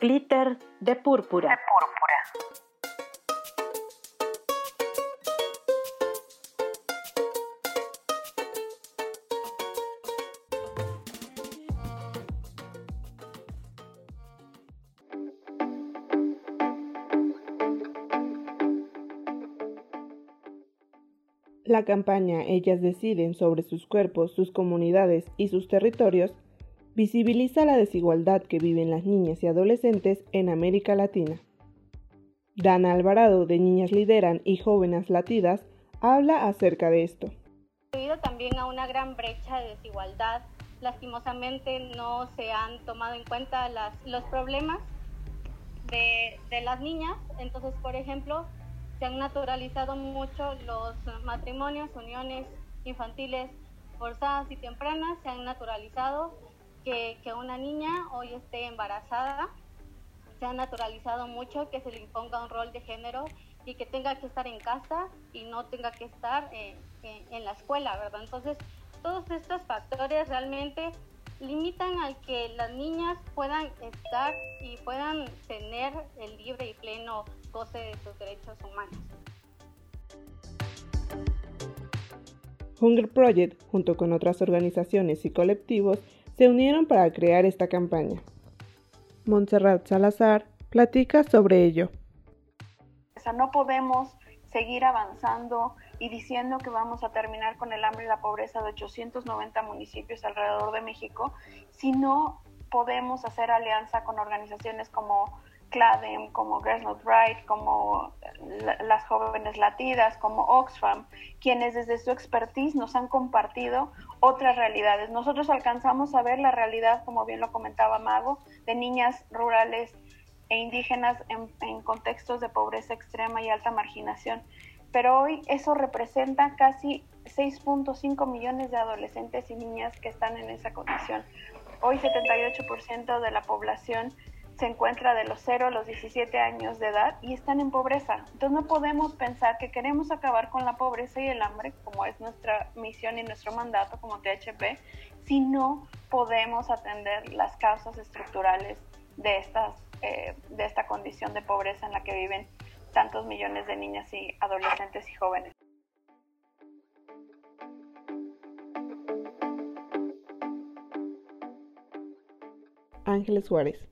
Glitter de púrpura. La campaña Ellas deciden sobre sus cuerpos, sus comunidades y sus territorios visibiliza la desigualdad que viven las niñas y adolescentes en América Latina. Dana Alvarado de Niñas Lideran y Jóvenes Latidas habla acerca de esto. Debido también a una gran brecha de desigualdad, lastimosamente no se han tomado en cuenta los problemas de, de las niñas. Entonces, por ejemplo, se han naturalizado mucho los matrimonios, uniones infantiles forzadas y tempranas, se han naturalizado que, que, una niña hoy esté embarazada, se ha naturalizado mucho que se le imponga un rol de género y que tenga que estar en casa y no tenga que estar eh, en la escuela, ¿verdad? Entonces, todos estos factores realmente limitan al que las niñas puedan estar y puedan tener el libre y pleno goce de sus derechos humanos. Hunger Project, junto con otras organizaciones y colectivos, se unieron para crear esta campaña. Montserrat Salazar platica sobre ello. No podemos seguir avanzando y diciendo que vamos a terminar con el hambre y la pobreza de 890 municipios alrededor de México si no podemos hacer alianza con organizaciones como CLADEM, como Girls Not Right, como las jóvenes latidas, como Oxfam, quienes desde su expertise nos han compartido otras realidades. Nosotros alcanzamos a ver la realidad, como bien lo comentaba Mago, de niñas rurales e indígenas en, en contextos de pobreza extrema y alta marginación. Pero hoy eso representa casi 6.5 millones de adolescentes y niñas que están en esa condición. Hoy 78% de la población se encuentra de los 0 a los 17 años de edad y están en pobreza. Entonces no podemos pensar que queremos acabar con la pobreza y el hambre, como es nuestra misión y nuestro mandato como THP, si no podemos atender las causas estructurales de, estas, eh, de esta condición de pobreza en la que viven tantos millones de niñas y adolescentes y jóvenes. Ángeles Suárez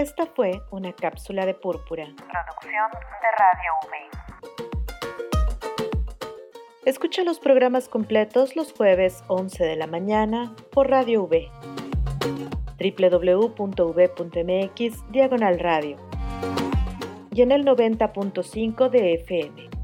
Esta fue una cápsula de púrpura. Producción de Radio V. Escucha los programas completos los jueves 11 de la mañana por Radio V. www.v.mx diagonal radio y en el 90.5 de FM.